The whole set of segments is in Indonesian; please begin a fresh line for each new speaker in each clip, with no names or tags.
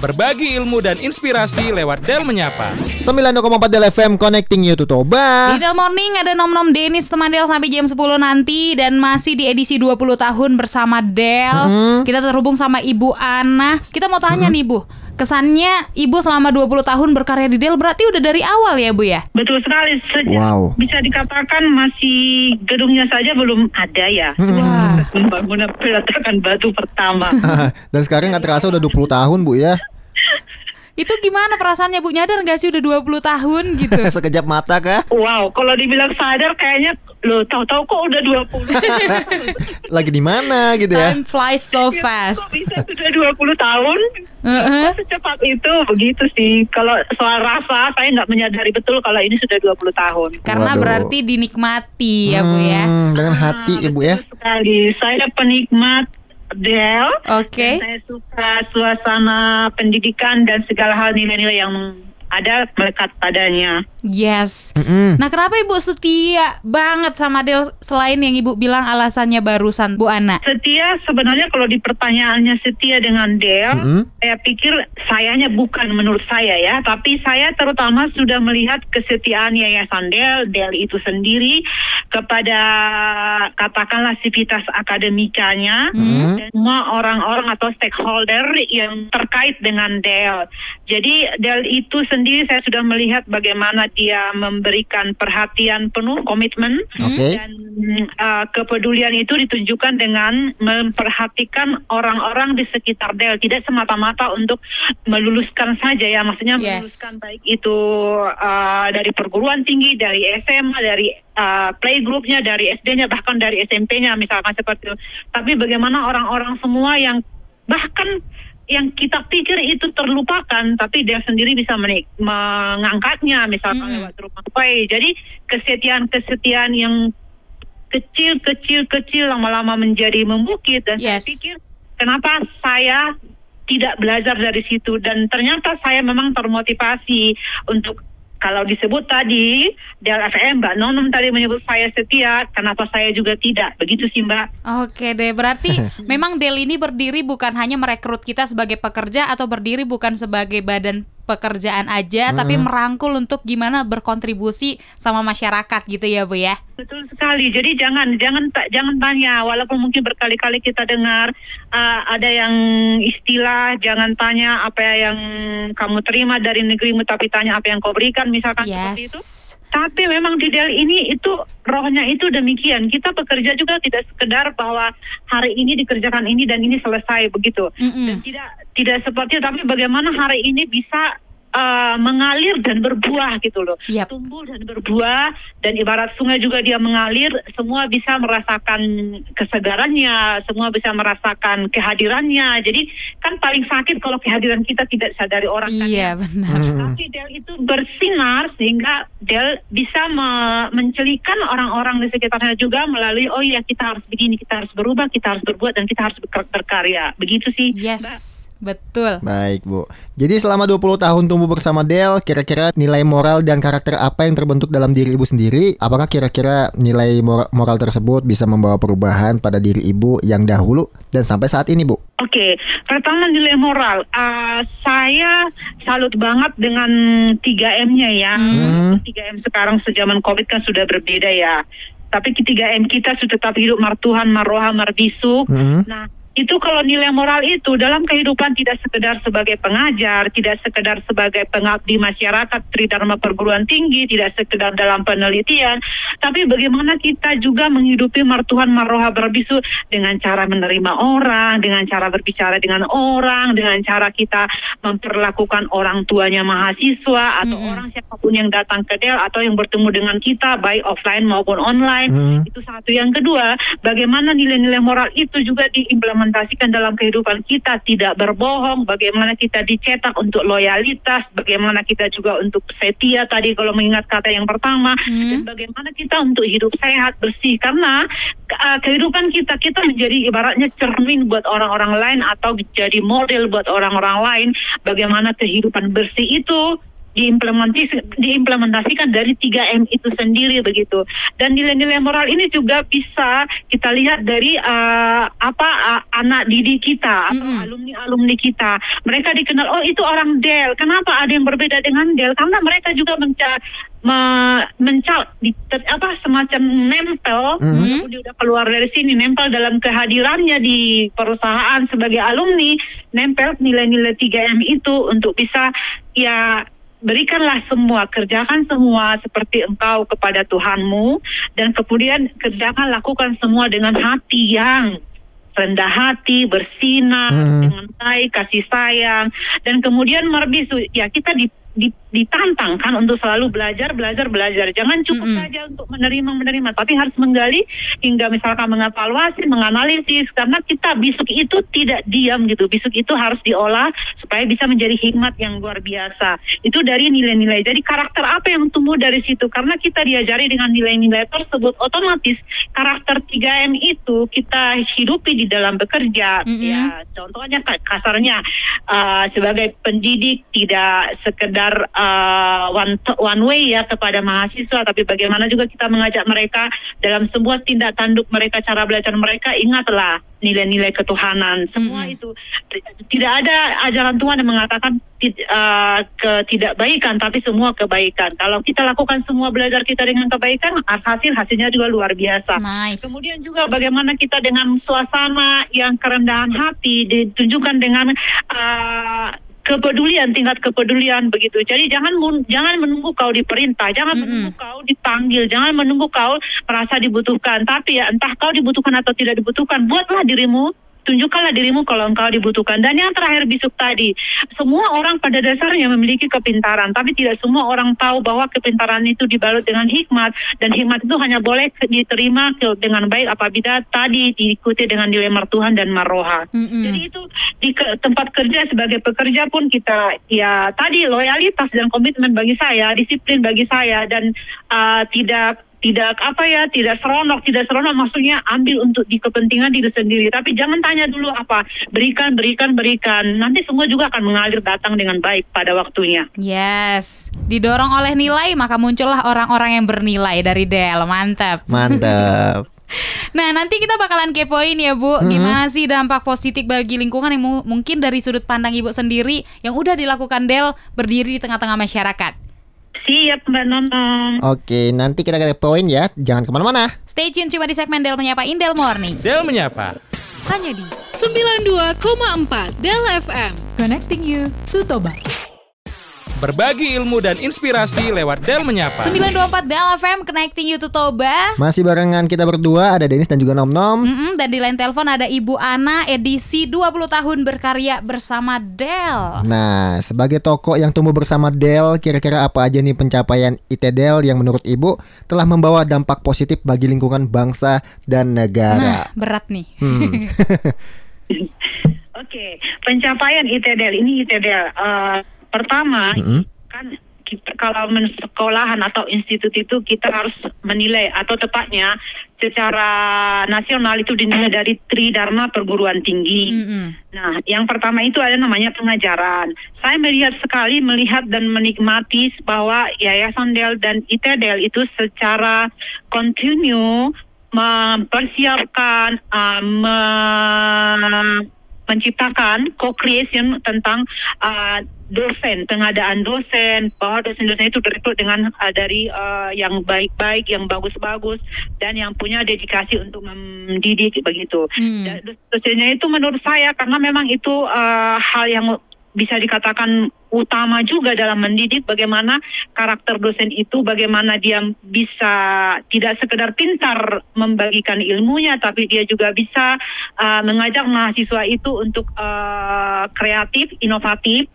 berbagi ilmu dan inspirasi lewat Del Menyapa.
9.4 Del FM connecting you to Toba.
Di Del Morning ada nom-nom Denis teman Del sampai jam 10 nanti dan masih di edisi 20 tahun bersama Del.
Mhm.
Kita terhubung sama Ibu Ana. Kita mau tanya nih Bu, kesannya Ibu selama 20 tahun berkarya di Del berarti udah dari awal ya Bu ya?
Betul sekali. Sejak
Wow.
bisa dikatakan masih gedungnya saja belum ada ya.
Wah.
Pembangunan peletakan batu pertama.
Dan sekarang nggak terasa udah 20 tahun Bu ya.
Itu gimana perasaannya Bu? Nyadar gak sih udah 20 tahun gitu?
Sekejap mata kah?
wow, kalau dibilang sadar kayaknya lo tahu-tahu kok udah 20.
Lagi di mana gitu ya?
Time flies so fast.
Kok bisa sudah 20 tahun?
Heeh.
Kok secepat itu begitu sih. Kalau soal rasa saya nggak menyadari betul kalau ini sudah 20 tahun.
Karena
Waduh.
berarti dinikmati ya Bu ya.
Hmm, dengan hati
Ah,
Ibu ya.
Sekali. Saya penikmat Del.
Oke.
Dan Saya suka suasana pendidikan dan segala hal nilai-nilai yang ada melekat padanya.
Yes.
Mm-mm.
Nah, kenapa Ibu setia banget sama Del selain yang Ibu bilang alasannya barusan Bu Ana?
Setia sebenarnya kalau di pertanyaannya setia dengan Del,
Mm-mm.
saya pikir sayanya bukan menurut saya ya, tapi saya terutama sudah melihat kesetiaan Yayasan Del, Del itu sendiri kepada katakanlah sivitas akademikanya
Hmm.
dan semua orang-orang atau stakeholder yang terkait dengan Del. Jadi Del itu sendiri saya sudah melihat bagaimana dia memberikan perhatian penuh komitmen
Oke.
dan uh, kepedulian itu ditunjukkan dengan memperhatikan orang-orang di sekitar Del tidak semata-mata untuk meluluskan saja ya maksudnya
Yes.
meluluskan baik itu uh, dari perguruan tinggi dari SMA dari uh, playgroupnya dari SD-nya bahkan dari SMP-nya misalkan seperti itu tapi bagaimana orang-orang semua yang bahkan yang kita pikir itu terlupakan, tapi dia sendiri bisa menik- mengangkatnya, misalkan
Mm-mm.
lewat rumah Pai. Jadi kesetiaan-kesetiaan yang kecil-kecil-kecil lama-lama menjadi membukit dan
Yes.
saya pikir kenapa saya tidak belajar dari situ dan ternyata saya memang termotivasi untuk kalau disebut tadi Del FM Mbak Nonom tadi menyebut saya setia, kenapa saya juga tidak? Begitu sih Mbak.
Oke deh, berarti memang Del ini berdiri bukan hanya merekrut kita sebagai pekerja atau berdiri bukan sebagai badan pekerjaan aja, tapi merangkul untuk gimana berkontribusi sama masyarakat gitu ya Bu ya.
Betul sekali. Jadi jangan jangan ta- jangan tanya walaupun mungkin berkali-kali kita dengar uh, ada yang istilah jangan tanya apa yang kamu terima dari negerimu tapi tanya apa yang kau berikan misalkan seperti itu. Tapi memang di Del ini itu rohnya itu demikian. Kita bekerja juga tidak sekedar bahwa hari ini dikerjakan ini dan ini selesai begitu.
Mm-mm.
Dan tidak tidak seperti tapi bagaimana hari ini bisa uh, mengalir dan berbuah gitu loh.
Yap.
Tumbuh dan berbuah dan ibarat sungai juga dia mengalir, semua bisa merasakan kesegarannya, semua bisa merasakan kehadirannya. Jadi kan paling sakit kalau kehadiran kita tidak sadari orang kan ya.
Iya benar.
Tapi Del itu bersinar sehingga Del bisa me- mencelikan orang-orang di sekitarnya juga melalui oh ya kita harus begini, kita harus berubah, kita harus berbuat dan kita harus berkarya. Begitu sih. Mbak.
Betul.
Baik Bu. Jadi selama 20 tahun tumbuh bersama Del, kira-kira nilai moral dan karakter apa yang terbentuk dalam diri Ibu sendiri? Apakah kira-kira nilai mor- moral tersebut bisa membawa perubahan pada diri Ibu yang dahulu dan sampai saat ini Bu?
Oke, pertama nilai moral. Ah, saya salut banget dengan 3M-nya ya.
Hmm.
3M sekarang sejaman Covid kan sudah berbeda ya. Tapi 3M kita sudah tetap hidup martuhan, maroha, marbisu.
Hmm.
Nah, itu kalau nilai moral itu dalam kehidupan tidak sekedar sebagai pengajar, tidak sekedar sebagai pengabdi masyarakat, tridharma perguruan tinggi, tidak sekedar dalam penelitian, tapi bagaimana kita juga menghidupi martuhan maroha berbisu dengan cara menerima orang, dengan cara berbicara dengan orang, dengan cara kita memperlakukan orang tuanya mahasiswa atau
Mm-mm.
orang siapa pun yang datang ke Del atau yang bertemu dengan kita baik offline maupun online.
Hmm.
Itu satu. Yang kedua, bagaimana nilai-nilai moral itu juga diimplementasikan dalam kehidupan kita, tidak berbohong, bagaimana kita dicetak untuk loyalitas, bagaimana kita juga untuk setia tadi kalau mengingat kata yang pertama,
Hmm.
dan bagaimana kita untuk hidup sehat, bersih karena uh, kehidupan kita kita menjadi ibaratnya cermin buat orang-orang lain atau jadi model buat orang-orang lain bagaimana kehidupan bersih itu diimplementasi, diimplementasikan dari 3M itu sendiri begitu. Dan nilai-nilai moral ini juga bisa kita lihat dari uh, apa uh, anak didik kita atau alumni-alumni kita. Mereka dikenal oh itu orang Del. Kenapa ada yang berbeda dengan Del? Karena mereka juga menca me- mencal di ter- apa semacam nempel
Mhm.
walaupun dia udah keluar dari sini nempel dalam kehadirannya di perusahaan sebagai alumni nempel nilai-nilai 3M itu untuk bisa ya berikanlah semua kerjakan semua seperti engkau kepada Tuhanmu dan kemudian kerjakan lakukan semua dengan hati yang rendah hati, bersinar
Hmm.
dengan baik, kasih sayang dan kemudian merbisu ya kita di, di- ditantang kan untuk selalu belajar, belajar, belajar. Jangan cukup
Mm-mm.
saja untuk menerima, menerima, tapi harus menggali hingga misalkan mengevaluasi, menganalisis karena kita bisuk itu tidak diam gitu. Bisuk itu harus diolah supaya bisa menjadi hikmat yang luar biasa. Itu dari nilai-nilai. Jadi karakter apa yang tumbuh dari situ? Karena kita diajari dengan nilai-nilai tersebut, otomatis karakter 3M itu kita hidupi di dalam bekerja.
Mm-mm.
Ya, contohnya ka- kasarnya uh, sebagai pendidik tidak sekedar uh, one one way ya kepada mahasiswa, tapi bagaimana juga kita mengajak mereka dalam sebuah tindak tanduk mereka, cara belajar mereka, ingatlah nilai-nilai ketuhanan. Semua
Mm-mm.
itu tidak ada ajaran Tuhan yang mengatakan uh, ketidakbaikan, tapi semua kebaikan. Kalau kita lakukan semua belajar kita dengan kebaikan, hasil hasilnya juga luar biasa.
Nice.
Kemudian juga bagaimana kita dengan suasana yang kerendahan hati ditunjukkan dengan uh, kepedulian tingkat kepedulian begitu. Jadi jangan mun- jangan menunggu kau diperintah, jangan
Mm-mm.
menunggu kau dipanggil, jangan menunggu kau merasa dibutuhkan. Tapi ya entah kau dibutuhkan atau tidak dibutuhkan, buatlah dirimu tunjukkanlah dirimu kalau engkau dibutuhkan. Dan yang terakhir bisuk tadi, semua orang pada dasarnya memiliki kepintaran, tapi tidak semua orang tahu bahwa kepintaran itu dibalut dengan hikmat dan hikmat itu hanya boleh diterima dengan baik apabila tadi diikuti dengan nilai martuhan dan maroha.
Mm-mm.
Jadi itu di ke- tempat kerja sebagai pekerja pun kita ya tadi loyalitas dan komitmen bagi saya, disiplin bagi saya dan uh, tidak tidak apa ya tidak seronok tidak seronok maksudnya ambil untuk di kepentingan diri sendiri tapi jangan tanya dulu apa berikan berikan berikan nanti semua juga akan mengalir datang dengan baik pada waktunya
Yes, didorong oleh nilai maka muncullah orang-orang yang bernilai dari Del. Mantap.
Mantap.
Nah, nanti kita bakalan kepoin ya, Bu. Gimana sih dampak positif bagi lingkungan yang mu- mungkin dari sudut pandang Ibu sendiri yang udah dilakukan Del berdiri di tengah-tengah masyarakat.
Siap mbak Nonong
Oke, nanti kita ke poin ya. Jangan ke mana-mana.
Stay tune cuma di segmen Del Menyapa Indel Morning.
Del menyapa.
Hanya di 92,4 Del FM.
Connecting you to Toba.
Berbagi ilmu dan inspirasi lewat Del menyapa.
924 Del FM Connecting You to Toba.
Masih barengan kita berdua, ada Denis dan juga Nom Nom.
Mm-mm, dan di line telepon ada Ibu Ana edisi 20 tahun berkarya bersama Del.
Nah, sebagai tokoh yang tumbuh bersama Del, kira-kira apa aja nih pencapaian IT Del yang menurut Ibu telah membawa dampak positif bagi lingkungan bangsa dan
Nah,
negara?
berat nih.
Hmm.
Oke, pencapaian ITDL ini ITDL eh, pertama
Mm-mm.
kan kita, kalau men- sekolahan atau institut itu kita harus menilai atau tepatnya secara nasional itu dinilai dari Tridharma perguruan tinggi.
Mm-mm.
Nah, yang pertama itu ada namanya pengajaran. Saya melihat sekali melihat dan menikmati bahwa Yayasan Del dan ITDL itu secara kontinu mempersiapkan, uh, me- menciptakan co-creation tentang uh, dosen, pengadaan dosen, bahwa dosen-dosen itu direkrut dengan uh, dari uh, yang baik-baik, yang bagus-bagus, dan yang punya dedikasi untuk mendidik begitu.
Hmm.
Dan dosennya itu menurut saya karena memang itu uh, hal yang bisa dikatakan utama juga dalam mendidik bagaimana karakter dosen itu bagaimana dia bisa tidak sekedar pintar membagikan ilmunya tapi dia juga bisa uh, mengajak mahasiswa itu untuk uh, kreatif, inovatif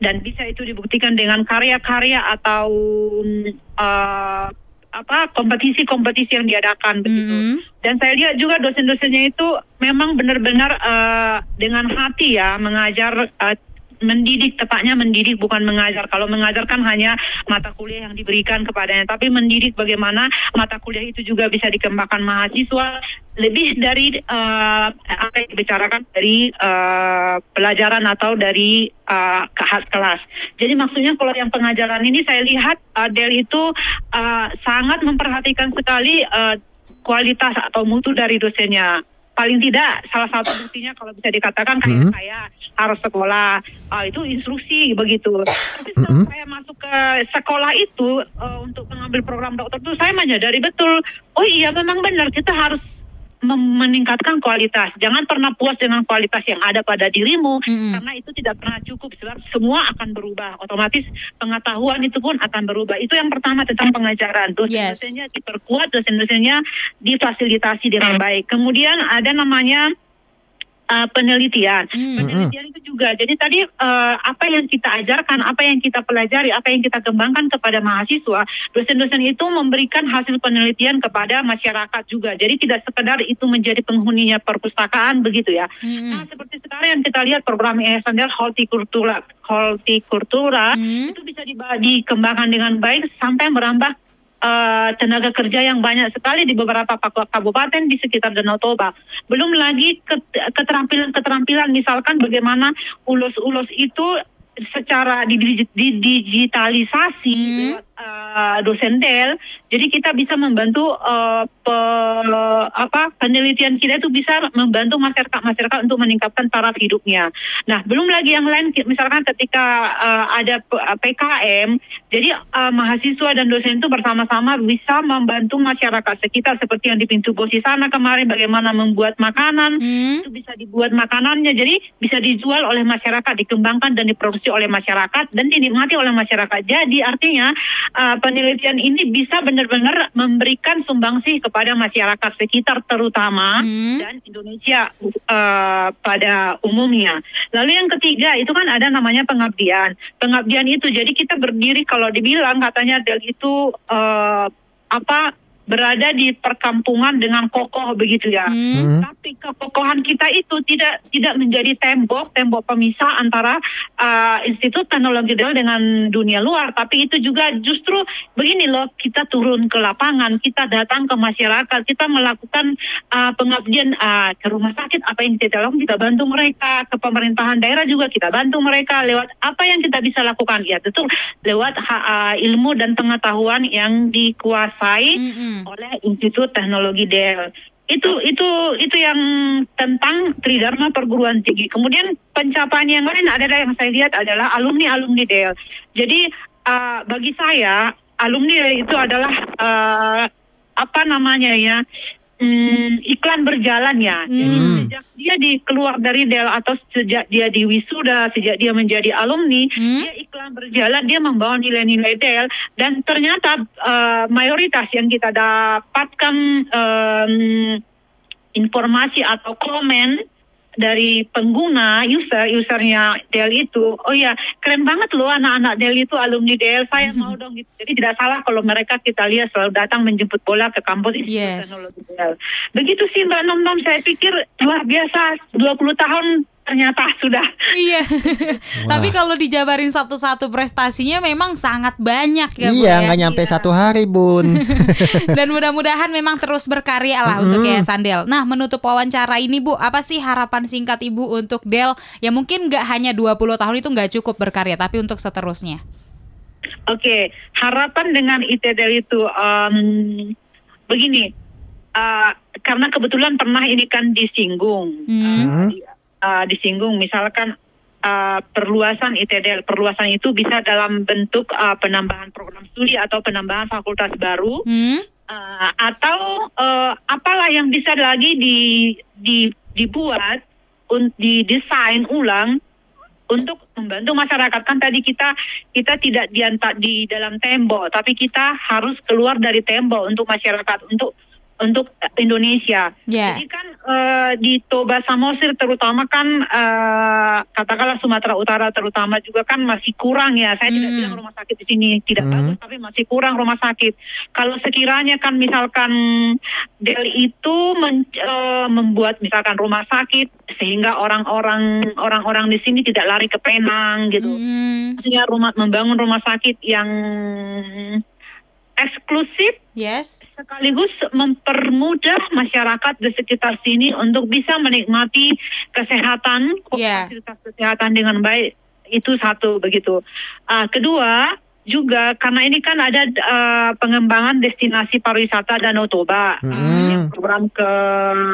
dan bisa itu dibuktikan dengan karya-karya atau uh, apa kompetisi-kompetisi yang diadakan begitu.
Mm-mm.
Dan saya lihat juga dosen-dosennya itu memang benar-benar eh, dengan hati ya mengajar eh, mendidik tepatnya mendidik bukan mengajar. Kalau mengajar kan hanya mata kuliah yang diberikan kepadanya, tapi mendidik bagaimana mata kuliah itu juga bisa dikembangkan mahasiswa lebih dari uh, apa yang dibicarakan dari uh, pelajaran atau dari uh, kelas. Jadi maksudnya kalau yang pengajaran ini saya lihat uh, itu uh, sangat memperhatikan sekali uh, kualitas atau mutu dari dosennya paling tidak salah satu buktinya kalau bisa dikatakan kayak
Hmm.
saya harus sekolah ah, itu instruksi begitu. Tapi setelah
Hmm.
saya masuk ke sekolah itu eh, untuk mengambil program dokter itu saya menyadari betul oh iya memang benar kita harus meningkatkan kualitas. Jangan pernah puas dengan kualitas yang ada pada dirimu
Mm-mm.
karena itu tidak pernah cukup sebab semua akan berubah. Otomatis pengetahuan itu pun akan berubah. Itu yang pertama tentang pengajaran. Dosen-dosennya diperkuat, dosen-dosennya difasilitasi dengan baik. Kemudian ada namanya uh, penelitian.
Hmm.
Penelitian itu juga. Jadi tadi uh, apa yang kita ajarkan, apa yang kita pelajari, apa yang kita kembangkan kepada mahasiswa, dosen-dosen itu memberikan hasil penelitian kepada masyarakat juga. Jadi tidak sekedar itu menjadi penghuninya perpustakaan begitu ya.
Mm-mm.
Nah, seperti sekarang yang kita lihat program Yayasan Del Horticultura, Horticultura
Hmm.
itu bisa dikembangkan dengan baik sampai merambah eh, tenaga kerja yang banyak sekali di beberapa kabupaten di sekitar Danau Toba. Belum lagi ket- keterampilan-keterampilan misalkan bagaimana ulos-ulos itu secara didi- didigitalisasi
Hmm.
lewat eh, dosen Del. Jadi kita bisa membantu eh, pe- apa penelitian kita itu bisa membantu masyarakat masyarakat untuk meningkatkan taraf hidupnya. Nah, belum lagi yang lain misalkan ketika eh, ada PKM, jadi eh, mahasiswa dan dosen itu bersama-sama bisa membantu masyarakat sekitar seperti yang di pintu bosi sana kemarin bagaimana membuat makanan
Hmm.
itu bisa dibuat makanannya jadi bisa dijual oleh masyarakat dikembangkan dan diproduksi oleh masyarakat dan dinikmati oleh masyarakat jadi artinya uh, penelitian ini bisa benar-benar memberikan sumbangsih kepada masyarakat sekitar terutama
Hmm.
dan Indonesia uh, pada umumnya lalu yang ketiga itu kan ada namanya pengabdian pengabdian itu jadi kita berdiri kalau dibilang katanya Del itu uh, apa berada di perkampungan dengan kokoh begitu ya.
Hmm.
Hmm.
tapi kekokohan kita itu tidak tidak menjadi tembok tembok pemisah antara uh, Institut Teknologi Del dengan dunia luar. Tapi itu juga justru begini loh kita turun ke lapangan kita datang ke masyarakat kita melakukan uh, pengabdian uh, ke rumah sakit apa yang kita lakukan kita bantu mereka. Ke pemerintahan daerah juga kita bantu mereka lewat apa yang kita bisa lakukan. Ya tentu lewat ha- uh, ilmu dan pengetahuan yang dikuasai
Mm-mm.
oleh Institut Teknologi Del. Itu itu itu yang tentang Tridharma perguruan tinggi. Kemudian pencapaian yang lain adalah yang saya lihat adalah alumni alumni Del. Jadi uh, bagi saya alumni itu adalah uh, apa namanya ya hmm, iklan berjalan ya. Jadi
Hmm.
sejak dia di keluar dari Del atau sejak dia di wisuda, sejak dia menjadi alumni,
Hmm.
dia iklan berjalan, dia membawa nilai-nilai Del dan ternyata eh, mayoritas yang kita dapatkan em, informasi atau komen dari pengguna user usernya Dell itu oh ya keren banget loh anak-anak Dell itu alumni Dell saya mau dong. Gitu. Jadi tidak salah kalau mereka kita lihat selalu datang menjemput bola ke kampus Institut
Yes.
Teknologi Dell. Begitu sih Mbak Nom Nom saya pikir luar biasa 20 tahun ternyata sudah
Iya. Tapi kalau dijabarin satu-satu prestasinya memang sangat banyak ya, Bu,
Iya,
ya.
nggak nyampe satu hari, Bun.
Dan mudah-mudahan memang terus berkarya lah untuk Yayasan Del. Nah, menutup wawancara ini Bu, apa sih harapan singkat Ibu untuk Del? Ya mungkin nggak hanya 20 tahun itu nggak cukup berkarya, tapi untuk seterusnya.
Oke, harapan dengan ITDL itu em, begini, eh, karena kebetulan pernah ini kan disinggung,
Hmm.
Eh, eh, disinggung. Misalkan eh, perluasan ITDL, perluasan itu bisa dalam bentuk eh, penambahan program studi atau penambahan fakultas baru,
Hmm?
eh, atau eh, apalah yang bisa lagi di, di dibuat, un- didesain ulang untuk membantu masyarakat. Kan tadi kita kita tidak diantar di dalam tembok tapi kita harus keluar dari tembok untuk masyarakat untuk untuk Indonesia.
Ya.
Jadi kan eh, di Toba Samosir terutama kan eh, katakanlah Sumatera Utara terutama juga kan masih kurang ya. Saya tidak
Hmm.
bilang rumah sakit di sini tidak
Hmm.
bagus tapi masih kurang rumah sakit. Kalau sekiranya kan misalkan Delhi itu men- eh, membuat misalkan rumah sakit sehingga orang-orang orang-orang di sini tidak lari ke Penang gitu.
Hmm,
Maksudnya rumah membangun rumah sakit yang eksklusif
yes.
sekaligus mempermudah masyarakat di sekitar sini untuk bisa menikmati kesehatan, fasilitas kesehatan dengan baik. Itu satu begitu. Ah, kedua juga karena ini kan ada ah, pengembangan destinasi pariwisata Danau Toba,
Mm-mm.
yang program ke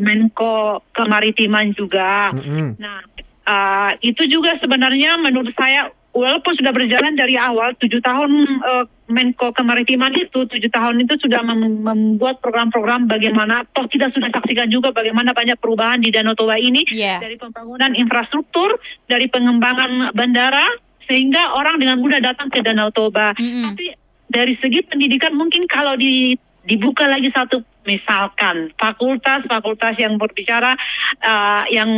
Menko kemaritiman juga.
Mm-mm.
Nah, uh, itu juga sebenarnya menurut saya walaupun sudah berjalan dari awal tujuh tahun uh, Menko Kemaritiman itu tujuh tahun itu sudah mem- membuat program-program bagaimana toh kita sudah saksikan juga bagaimana banyak perubahan di Danau Toba ini
Ya.
dari pembangunan infrastruktur dari pengembangan bandara sehingga orang dengan mudah datang ke Danau Toba.
Mm-mm.
Tapi dari segi pendidikan mungkin kalau di dibuka lagi satu misalkan fakultas-fakultas yang berbicara uh, yang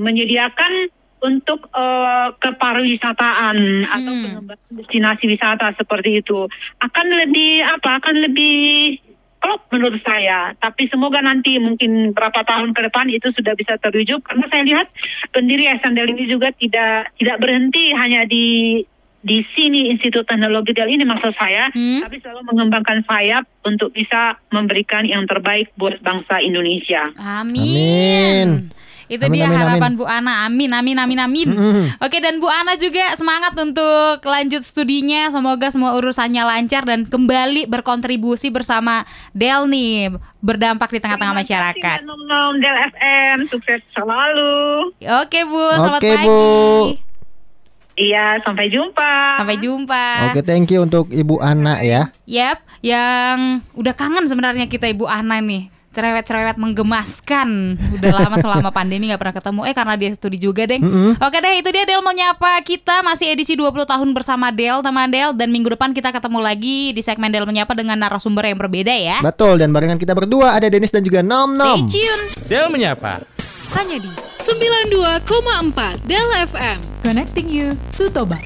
menyediakan untuk uh, kepariwisataan atau
Hmm.
pengembangan destinasi wisata seperti itu akan lebih apa akan lebih klop menurut saya tapi semoga nanti mungkin berapa tahun ke depan itu sudah bisa terwujud karena saya lihat pendiri SNDL ini juga tidak tidak berhenti hanya di di sini Institut Teknologi Del ini maksud saya
Hmm.
tapi selalu mengembangkan sayap untuk bisa memberikan yang terbaik buat bangsa Indonesia.
Amin.
Amin.
Itu
Amin,
dia
amin,
harapan
amin.
Bu Ana. Amin, amin, amin, amin.
Mm-mm.
Oke dan Bu Ana juga semangat untuk lanjut studinya. Semoga semua urusannya lancar dan kembali berkontribusi bersama Del nih berdampak di tengah-tengah masyarakat.
Terima Del FM, sukses selalu.
Oke Bu, selamat
Oke,
pagi.
Bu.
Iya, sampai jumpa.
Sampai jumpa.
Oke, thank you untuk Ibu Ana ya.
Yap, yang udah kangen sebenarnya kita Ibu Ana nih. Cerewet-cerewet menggemaskan. Udah lama selama pandemi nggak pernah ketemu. Eh karena dia studi juga, Deng.
Mm-mm.
Oke deh, itu dia Del mau nyapa kita masih edisi 20 tahun bersama Del, teman Del dan minggu depan kita ketemu lagi di segmen Del menyapa dengan narasumber yang berbeda ya.
Betul dan barengan kita berdua ada Denis dan juga Nom Nom.
Stay tune.
Del menyapa.
Hanya di 92,4 Del FM.
Connecting you to Toba.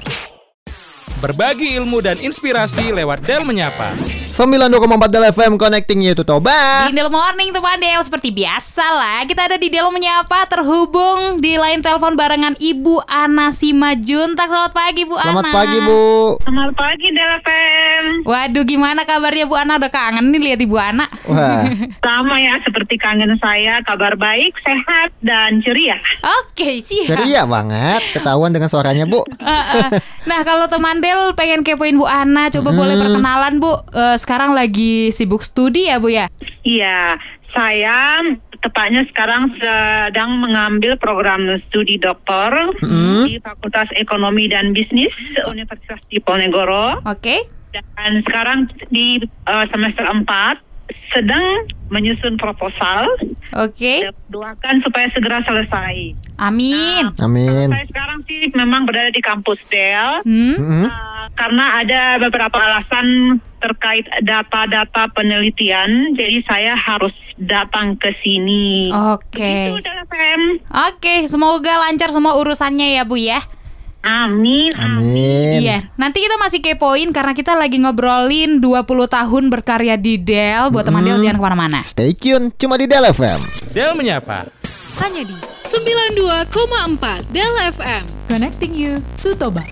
Berbagi ilmu dan inspirasi lewat Del menyapa.
92,4 Del FM connecting you to Toba.
Di Del Morning teman Del seperti biasa lah. Kita ada di Del menyapa terhubung di line telepon barengan Ibu Ana Simajuntak Selamat pagi Bu
Selamat
Ana.
pagi Bu.
Selamat pagi Del FM.
Waduh gimana kabarnya Bu Ana? Udah kangen nih lihat Ibu Ana.
Wah,
Sama ya seperti kangen saya, kabar baik, sehat dan ceria.
Oke siap.
Ceria banget ketahuan dengan suaranya Bu.
Nah kalau teman Del pengen kepoin Bu Ana Coba boleh perkenalan Bu. Eh, Sekarang lagi sibuk studi ya Bu ya
Iya, saya tepatnya sekarang sedang mengambil program studi doktor
Hmm.
di Fakultas Ekonomi dan Bisnis Universitas Diponegoro
Oke
dan sekarang di eh, semester 4 sedang menyusun proposal
Oke
dan doakan supaya segera selesai.
Amin
Amin.
Saya sekarang sih memang berada di kampus Del
hmm?
Uh, karena ada beberapa alasan terkait data-data penelitian, jadi saya harus datang ke sini.
Oke
Itu Del FM.
Oke semoga lancar semua urusannya ya Bu ya
Amin.
Amin.
Iya, nanti kita masih kepoin karena kita lagi ngobrolin 20 tahun berkarya di Dell. Buat teman Dell jangan ke mana-mana.
Stay tune cuma di Del FM.
Del menyapa.
Hanya di 92,4 Del FM.
Connecting you to Toba.